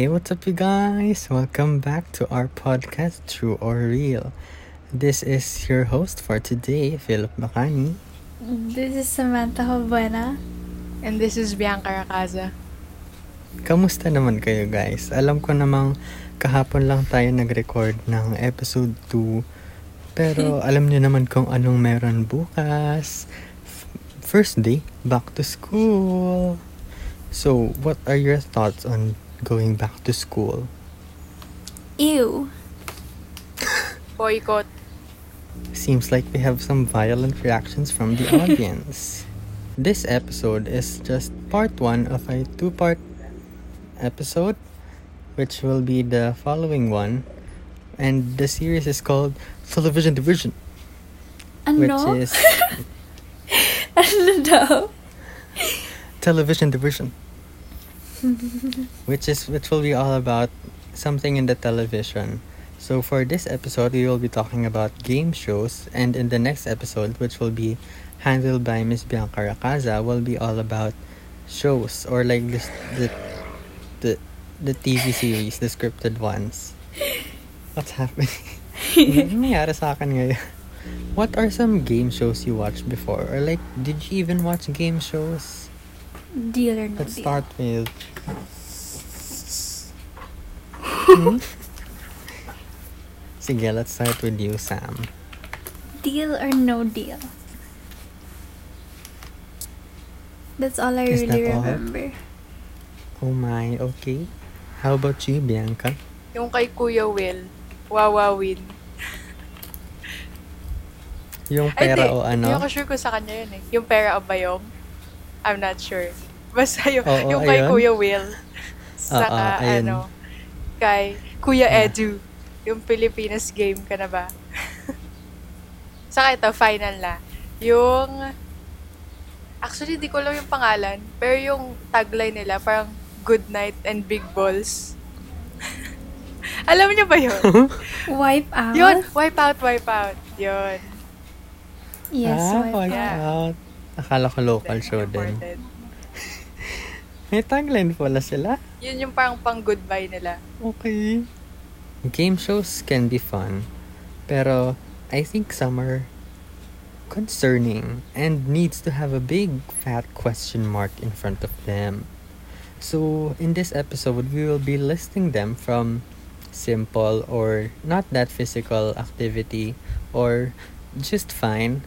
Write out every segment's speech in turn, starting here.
Hey, what's up, you guys? Welcome back to our podcast, True or Real. This is your host for today, Philip Makani. This is Samantha Hobuena. And this is Bianca Racaza. Kamusta naman kayo, guys? Alam ko namang kahapon lang tayo nag-record ng episode 2. Pero alam niyo naman kung anong meron bukas. F- First day, back to school. So, what are your thoughts on going back to school? Ew. Boycott. Seems like we have some violent reactions from the audience. this episode is just part one of a two part episode, which will be the following one. And the series is called Television Division, uh, which Ano? is ano daw? Television Division. which is which will be all about something in the television. So for this episode, we will be talking about game shows, and in the next episode, which will be handled by Miss Bianca Racaza, will be all about shows or like this the the the TV series, the scripted ones. What's happening? Ano nangyari sa akin ngayon? What are some game shows you watched before? Or like, did you even watch game shows? Deal or no Let's deal? start with. Hmm? Sige, let's start with you, Sam. Deal or no deal? That's all I Is really that all? remember. Oh my, okay. How about you, Bianca? Yung kay Kuya Will. Wawawin. Yung Ay, pera di. o Hindi ano? ako sure kung sa kanya yun eh. Yung pera o bayong. I'm not sure. Basta yung, Oo, yung kay ayun. Kuya Will. Saka ayun. ano, kay Kuya Yeah. Edu. Yung Pilipinas game ka na ba? Saka ito, final na. Yung, actually, di ko alam yung pangalan. Pero yung tagline nila, parang good night and big balls. alam niyo ba yun? Wipe out? Yun, wipe out, wipe out. Yun. Yes, ah, wipe wipe Yeah. out. Akala ko local show din. May tagline pala sila. Yun yung parang pang goodbye nila. Okay. Game shows can be fun, pero I think some are concerning and needs to have a big fat question mark in front of them. So, in this episode, we will be listing them from simple or not that physical activity or just fine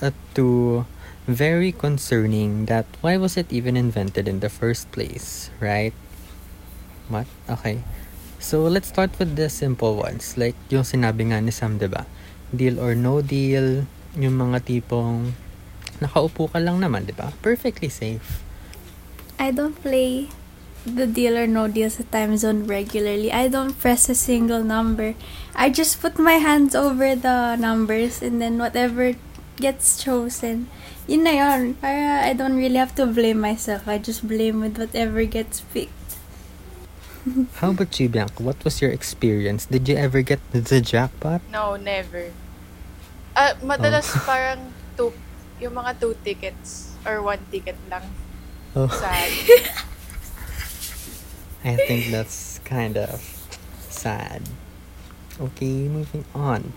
uh, to very concerning that why was it even invented in the first place, right? What? Okay. So, let's start with the simple ones. Like, yung sinabi nga ni Sam, diba? Deal or no deal. Yung mga tipong nakaupo ka lang naman, diba? Perfectly safe. I don't play the deal or no deal sa time zone regularly. I don't press a single number. I just put my hands over the numbers and then whatever gets chosen, yun na yun. Para I don't really have to blame myself. I just blame with whatever gets picked. How about you, Bianca? What was your experience? Did you ever get the jackpot? No, never. Ah, madalas Oh. parang two, yung mga two tickets or one ticket lang. Oh, Sad. I think that's kind of sad. Okay, moving on.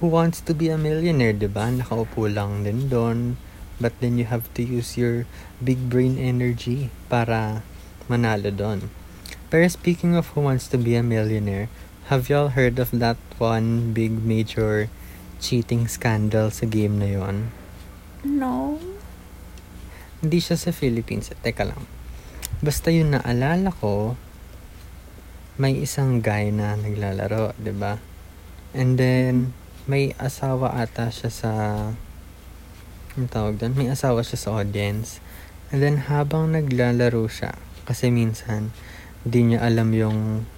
Who wants to be a millionaire, diba? Nakaupo lang din doon. But then you have to use your big brain energy para manalo doon. Pero speaking of who wants to be a millionaire, have y'all heard of that one big major cheating scandal sa game na yon? No. Hindi siya sa Philippines. Teka lang. Basta yung naalala ko, may isang guy na naglalaro, 'di ba? And then, may asawa ata siya sa... Ang tawag doon? May asawa siya sa audience. And then, habang naglalaro siya, kasi minsan, di niya alam yung...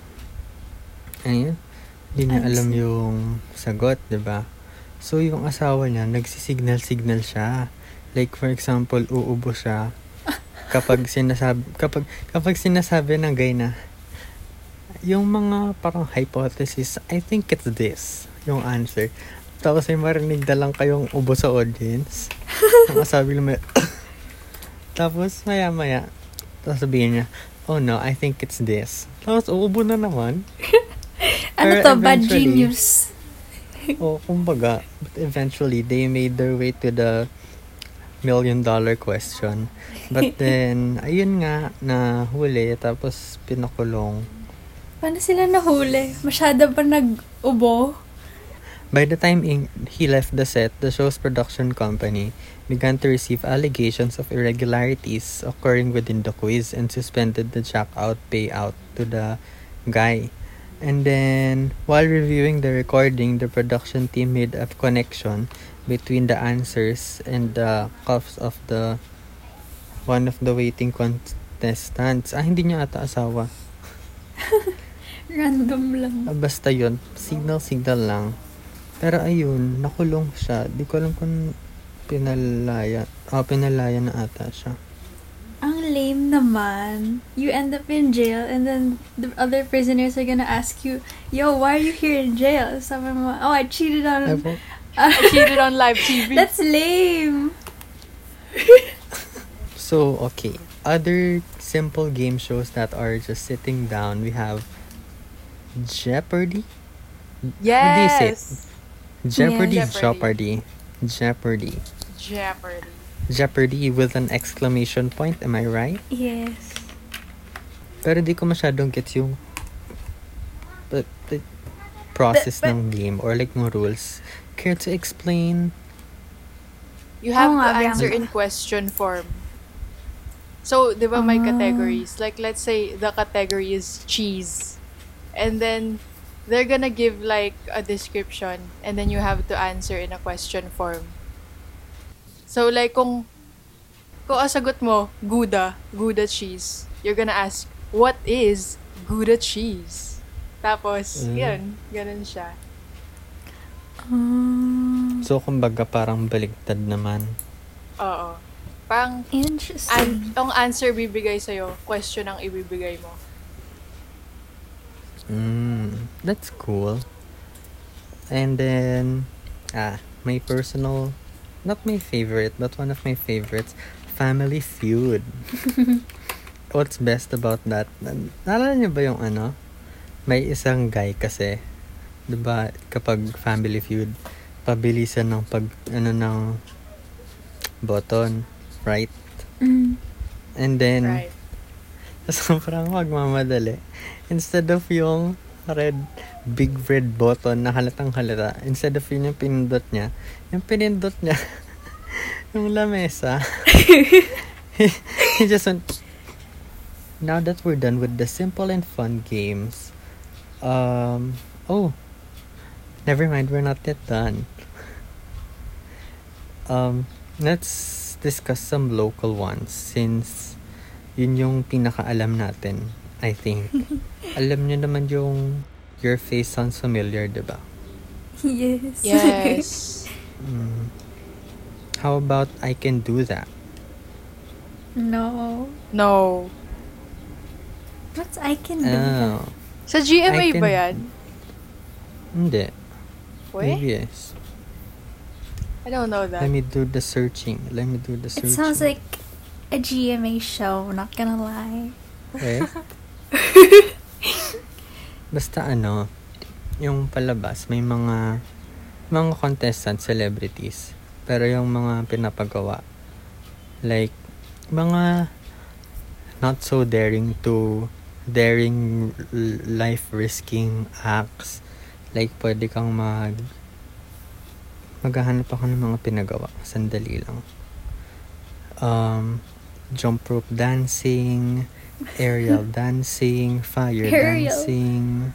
Ano yun? Di niya alam Answer. yung sagot, 'di ba? So, yung asawa niya, nagsisignal-signal siya. Like, for example, uubo siya. Kapag sinasabi, kapag, kapag sinasabi ng guy na, yung mga parang hypothesis, I think it's this, yung answer. Tapos ay marinig na lang kayong ubo sa audience. Ang sabi lang may, Tapos maya maya, tapos sabihin niya, oh no, I think it's this. Tapos, uubo na naman. Ano Pero to? Bad genius. o, kumbaga, but eventually, they made their way to the million dollar question. But then, ayun nga, na huli, tapos pinakulong. Paano sila nahuli? Masyado ba nag-ubo? By the time he left the set, the show's production company began to receive allegations of irregularities occurring within the quiz and suspended the checkout payout to the guy. And then, while reviewing the recording, the production team made a connection between the answers and the coughs of the one of the waiting contestants. Ah, hindi niya ata asawa. Random lang. Ah, Basta yun, signal-signal lang. Pero ayun, nakulong siya. Di ko alam kung pinalaya. Ah, pinalaya na ata siya. Ang lame naman. You end up in jail and then the other prisoners are gonna ask you, Yo, why are you here in jail? Sabi mo, oh, I cheated on... Ay, po- I cheated on live TV. That's lame. So, okay. Other simple game shows that are just sitting down, we have Jeopardy? yes. Jeopardy, Yes. Jeopardy. Jeopardy. Jeopardy. Jeopardy with an exclamation point, am I right? Yes. Pero di ko masyadong gets yung the, the process But- but- ng game or like ng rules. Care to explain? You have Oo nga, to answer Bianca. in question form. So, di ba may Ah. categories? Like, let's say the category is cheese. And then, they're gonna give like a description and then you have to answer in a question form. So, like, kung, kung ang sagot mo, Gouda, Gouda cheese, you're gonna ask, what is Gouda cheese? Tapos, Mm. yun, ganun siya. Um, So, kumbaga parang baligtad naman. Oo. Parang, interesting. An ang answer bibigay sa'yo, question ang ibibigay mo. Mm, that's cool. And then, ah, my personal, not my favorite, but one of my favorites, Family Feud. What's best about that? Na- Naalala niyo ba yung ano? May isang guy kasi, 'di ba kapag Family Feud, pabilisan ng pag, ano ng button, right? Mm. And then, Right. sobrang magmamadali. Instead of yung red, big red button na halatang halata, instead of yun yung pinindot niya, yung pinindot niya, yung lamesa, he just went, now that we're done with the simple and fun games, um, oh, never mind, we're not yet done. Um, let's discuss some local ones since yun yung pinakaalam natin, I think. Alam nyo naman yung Your Face Sounds Familiar, di ba? Yes. Yes. Mm. How about I Can Do That? no. no. What's I can do? that? Oh, Sa GMA I can- ba yan? hindi. Wait, Maybe yes. I don't know that. Let me do the searching. Let me do the It searching. sounds like a GMA show, not gonna lie. Eh? Basta ano, yung palabas, may mga mga contestant celebrities. Pero yung mga pinapagawa, like, mga not so daring to daring l- life-risking acts. Like, pwede kang mag maghahanap ako ng mga pinagawa. Sandali lang. Um, jump rope dancing, aerial dancing, fire Aerial. dancing,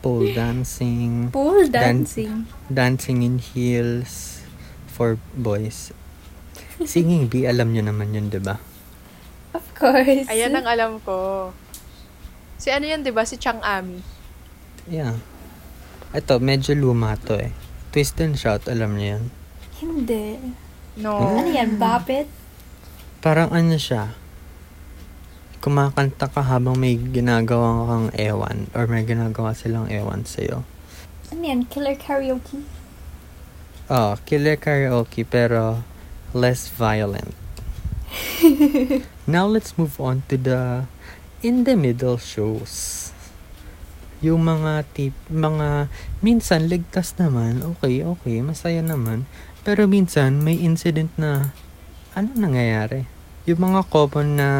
pole dancing, Pole Dan- dancing. dancing in heels for boys. Singing bee, alam nyo naman yun, di ba? Of course. Ayan ang alam ko. Si ano yan, di ba? Si Chang Ami. Yeah. Ito, medyo luma to eh. Twist and shout, alam niyo yan? Hindi. No. Ano yan? Bopit? Parang ano siya, kumakanta ka habang may ginagawa kang ewan or may ginagawa silang ewan sa'yo. Ano yan? Killer karaoke? Oh, killer karaoke pero less violent. Now let's move on to the in the middle shows. Yung mga tip, mga, minsan ligtas naman, okay, okay, masaya naman. Pero minsan may incident na, ano nangyayari? Yung mga common na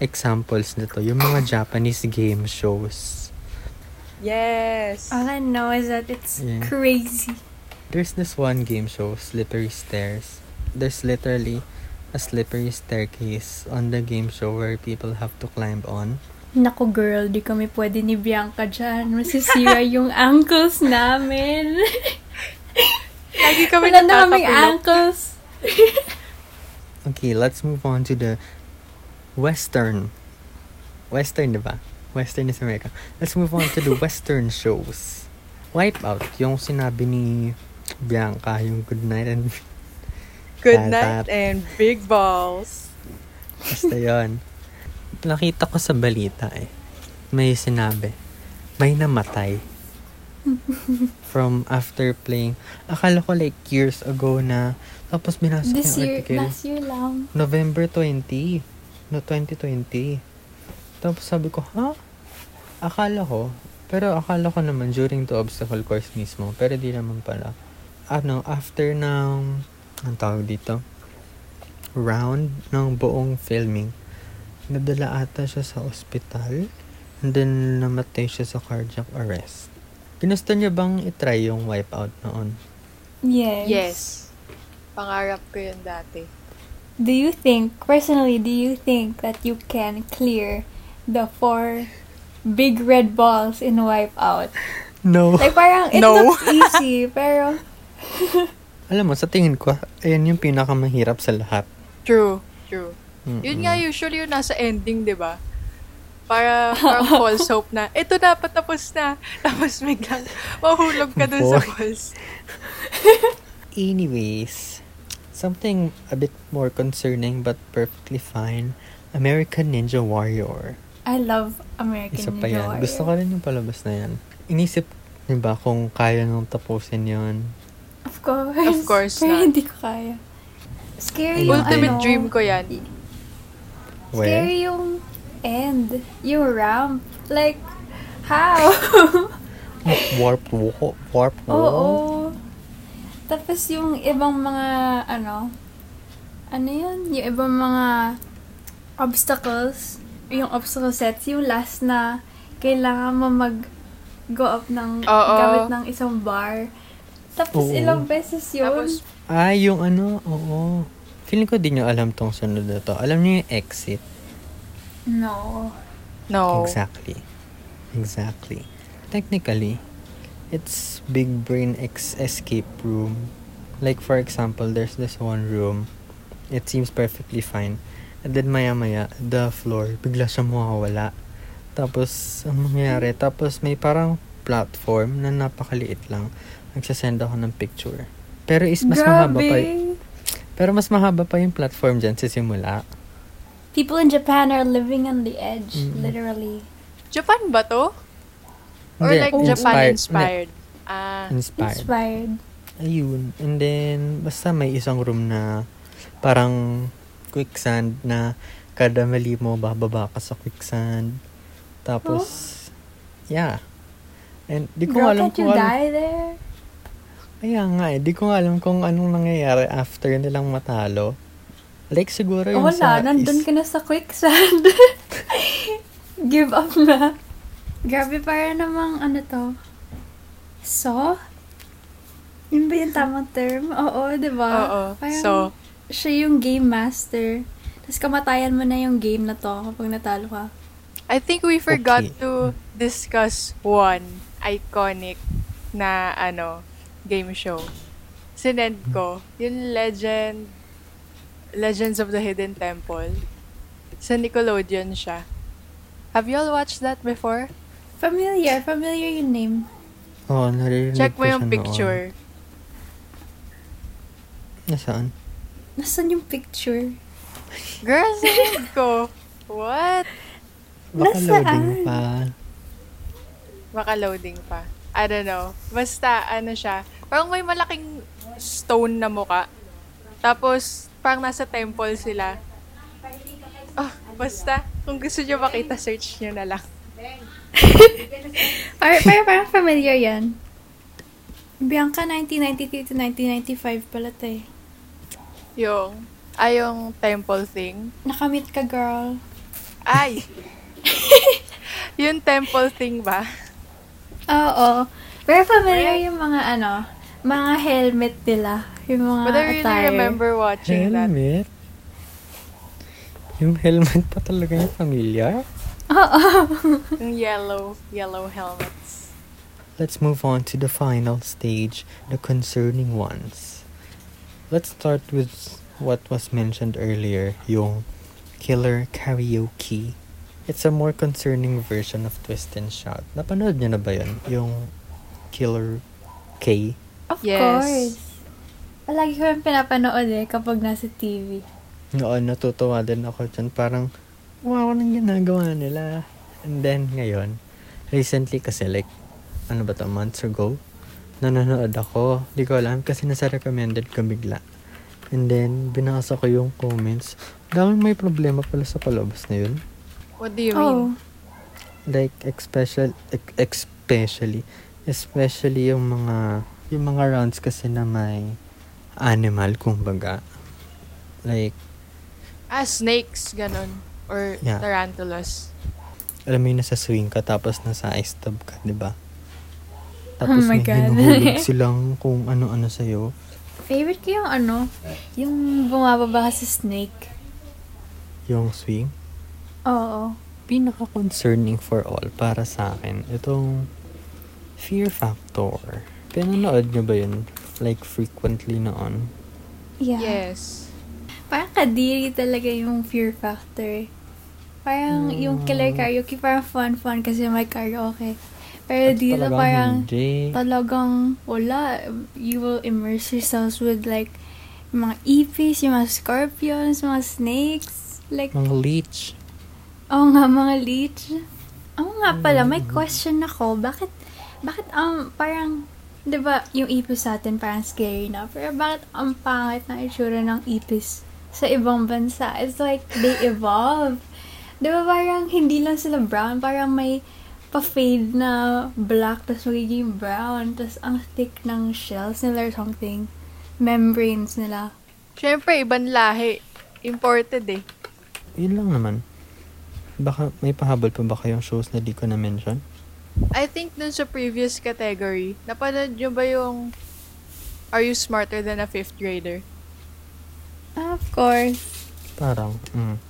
examples nito, yung mga Japanese game shows. Yes. All I know is that it's Yeah. crazy. There's this one game show, Slippery Stairs. There's literally a slippery staircase on the game show where people have to climb on. Naku girl, di kami pwede ni Bianca dyan. Masisira yung ankles namin. Lagi kami Wala na kaming ankles. Okay, let's move on to the Western. Western, diba? Western is America. Let's move on to the Western shows. Wipeout, yung sinabi ni Bianca, yung Good Night and Good night and big balls. basta yun. Nakita ko sa balita eh. May sinabi. May namatay. From after playing. Akala ko like years ago na. Tapos binasa ko This yung year, article. last year lang. November 20. No, 2020. Tapos sabi ko, ha? Akala ko. Pero akala ko naman during the obstacle course mismo. Pero di naman pala. Ano, after ng, ang tawag dito? Round ng buong filming. Nadala ata siya sa ospital. And then, namatay siya sa cardiac arrest. Ginusto niya bang itry yung wipeout noon? Yes. Yes. Pangarap ko yun dati. Do you think, personally, do you think that you can clear the four big red balls in Wipeout? No. Like, parang, it No. looks easy, pero, Alam mo, sa tingin ko, ayan yung pinakamahirap sa lahat. True. True. Mm-mm. Yun nga usually yung nasa ending, di ba? Para, parang false hope na, ito dapat tapos na. Tapos biglang mahulog ka dun sa balls. Anyways, something a bit more concerning but perfectly fine. American Ninja Warrior. I love American Isa pa Ninja yan. Warrior. Gusto ko rin yung palabas na yan. Inisip niyo ba kung kaya nung tapusin yon Of course. Of course Pero hindi ko kaya. Scary Ayun yung Ultimate ano. dream ko yan. Where? Scary yung end. Yung ramp. Like, how? Warp wall? Warp Oo. Tapos yung ibang mga, ano, ano yun? Yung ibang mga obstacles, yung obstacle sets, yung last na kailangan mo mag go up ng Oo. gamit ng isang bar. Tapos Oo. ilang beses yun. Tapos, Ah, yung ano, oo. Feeling ko di nyo alam tong sunod na to. Alam niyo yung exit. No. no. Exactly. Exactly. Technically, it's big brain ex- escape room. Like for example, there's this one room. It seems perfectly fine. And then maya maya, the floor, bigla siya mawawala. Tapos, ang mangyayari, tapos may parang platform na napakaliit lang. Nagsasend ako ng picture. Pero is mas mahaba pa. y- Pero mas mahaba pa yung platform dyan sa simula. People in Japan are living on the edge, Mm. literally. Japan ba to? Or Hindi, like Oh. Japan inspired- inspired? Ah, Inspired. Inspired. Ayun. And then, basta may isang room na parang quicksand na kada mali mo, bababa ka sa quicksand. Tapos, yeah. And di ko Girl, alam can't you kung ano. die there? Kaya nga eh, di ko alam kung anong nangyayari after nilang matalo. Like siguro yung Wala, sa... nandun is- ka na sa quicksand. Give up na. Grabe, para namang ano to? So? Yun ba yung tamang term? Oo, di ba? oo. Parang So, siya yung game master. Tapos kamatayan mo na yung game na to kapag natalo ka. I think we forgot Okay. to discuss one iconic na ano game show. Sinend ko, yung Legend Legends of the Hidden Temple. Sa Nickelodeon siya. Have you all watched that before? Familiar, familiar yung name. Oo, naririnig Check mo yung noon. picture. Nasaan? Nasaan yung picture? Girl, sinend ko. What? Baka Nasaan? loading pa. Baka loading pa. I don't know. Basta, ano siya. Parang may malaking stone na muka. Tapos, parang nasa temple sila. Oh, basta. Kung gusto nyo makita, search nyo na lang. Par par parang familiar yan. Bianca 1993 to 1995 pala to eh. Yung, ay yung temple thing. Nakamit ka, girl. Ay! yung temple thing ba? Oo. Pero familiar yung mga ano, mga helmet nila. Yung mga But I really attire. remember watching that. Helmet? Yung helmet pa talaga yung familiar? Oo. Yung yellow, yellow helmets. Let's move on to the final stage, the concerning ones. Let's start with what was mentioned earlier, yung killer karaoke. It's a more concerning version of Twist and Shout. Napanood niyo na ba yun? Yung Killer K? Of Yes. course. Palagi ko yung pinapanood eh kapag nasa TV. Noon, natutuwa din ako dyan. Parang, wow, anong ginagawa nila? And then, ngayon, recently kasi like, ano ba to, months ago, nanonood ako. Di ko alam kasi nasa recommended ko bigla. And then, binasa ko yung comments. Dami may problema pala sa palabas na yun. What do you mean? Oh. Like, especially, especially, especially yung mga, yung mga rounds kasi na may animal, kumbaga. Like, Ah, snakes, ganon. Or Yeah. tarantulas. alam mo yung nasa swing ka tapos nasa ice tub ka, di ba? Tapos Oh my may God. hinuhulog silang kung ano-ano sa'yo. Favorite ko yung ano, yung bumababa ka sa snake. Yung swing. Oo. Pinaka-concerning for all para sa akin, itong fear factor. Pinanood nyo ba yun? Like, frequently noon? Yeah. Yes. Parang kadiri talaga yung fear factor. Parang Mm. yung killer karaoke, parang fun-fun kasi may karaoke. Pero At dito talagang parang hindi. talagang wala. You will immerse yourselves with like yung mga ipis, yung mga scorpions, mga snakes. Like, Mga leech. oh nga, mga leech. Oo nga pala, may Mm. question ako. Bakit, bakit um, parang, di ba, yung ipis natin parang scary na. Pero bakit ang pangit na itsura ng ipis sa ibang bansa? It's like, they evolve. Di ba parang hindi lang sila brown, parang may pa-fade na black, tapos magiging brown, tapos ang thick ng shells nila or something. Membranes nila. Siyempre, ibang lahi. Imported eh. Yun lang naman. Baka may pahabol pa ba kayong shows na di ko na-mention? I think dun sa previous category, napanood nyo ba yung Are You Smarter Than a Fifth Grader? Of course. Parang, mm.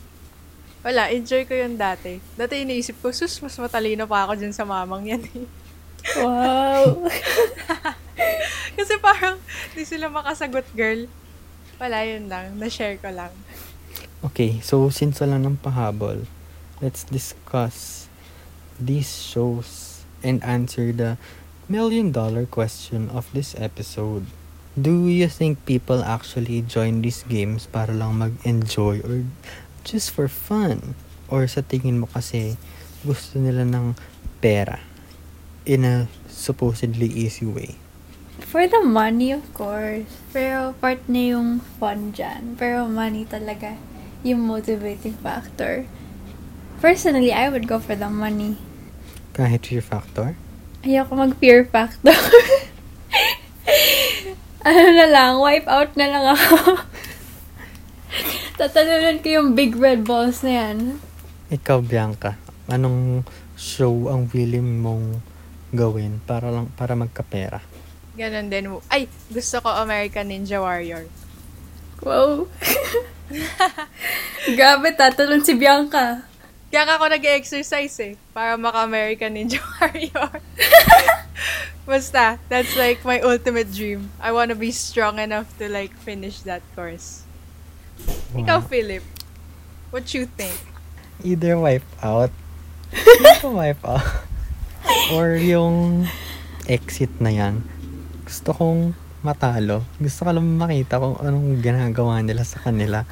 Wala, enjoy ko yun dati. Dati iniisip ko, sus, mas matalino pa ako dyan sa mamang yan eh. Wow. Kasi parang, di sila makasagot, girl. Wala, yun lang. Na-share ko lang. Okay, so since wala ng pahabol, let's discuss these shows and answer the million dollar question of this episode. Do you think people actually join these games para lang mag-enjoy or just for fun? Or sa tingin mo kasi gusto nila ng pera in a supposedly easy way? For the money, of course. Pero part na yung fun dyan. Pero money talaga yung motivating factor. Personally, I would go for the money. Kahit fear factor? Ayoko mag-fear factor. ano na lang, wipe out na lang ako. Tatalunan ko yung big red balls na yan. Ikaw, Bianca, anong show ang willing mong gawin para lang para magkapera? Ganon din. Ay, gusto ko American Ninja Warrior. Wow. Grabe, tatalon si Bianca. Kaya nga ako nag-exercise eh. Para maka-American Ninja Warrior. Basta, that's like my ultimate dream. I wanna be strong enough to like finish that course. Ikaw, Wow. Philip. What you think? Either wipe out, wipe out, or yung exit na yan. Gusto kong matalo. Gusto ko lang makita kung anong ginagawa nila sa kanila.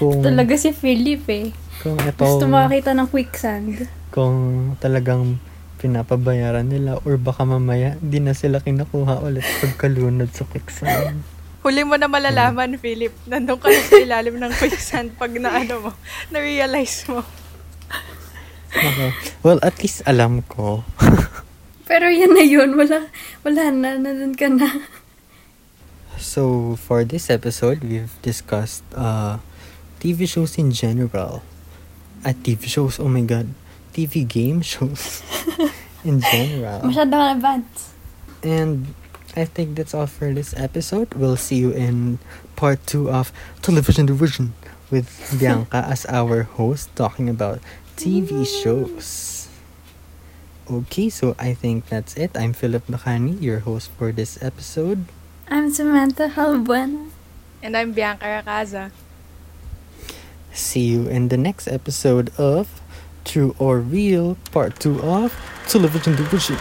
Kung, Talaga si Philip eh. Kung ito, Gusto makakita ng quicksand. kung talagang pinapabayaran nila or baka mamaya di na sila kinakuha ulit pagkalunod sa quicksand. Huli mo na malalaman, Philip. Nandun ka na sa ilalim ng quicksand pag na ano mo, na-realize mo. Nako. well, at least alam ko. Pero yan na yun. Wala, wala na. Nandun ka na. So, for this episode, we've discussed uh, TV shows in general. At TV shows, oh my god. TV game shows in general. Masyado ka advance. And I think that's all for this episode. We'll see you in part two of Television Division with Bianca as our host talking about TV shows. Okay, so I think that's it. I'm Philip Makani, your host for this episode. I'm Samantha Halbuena. And I'm Bianca Racaza. See you in the next episode of True or Real, part two of Television Division.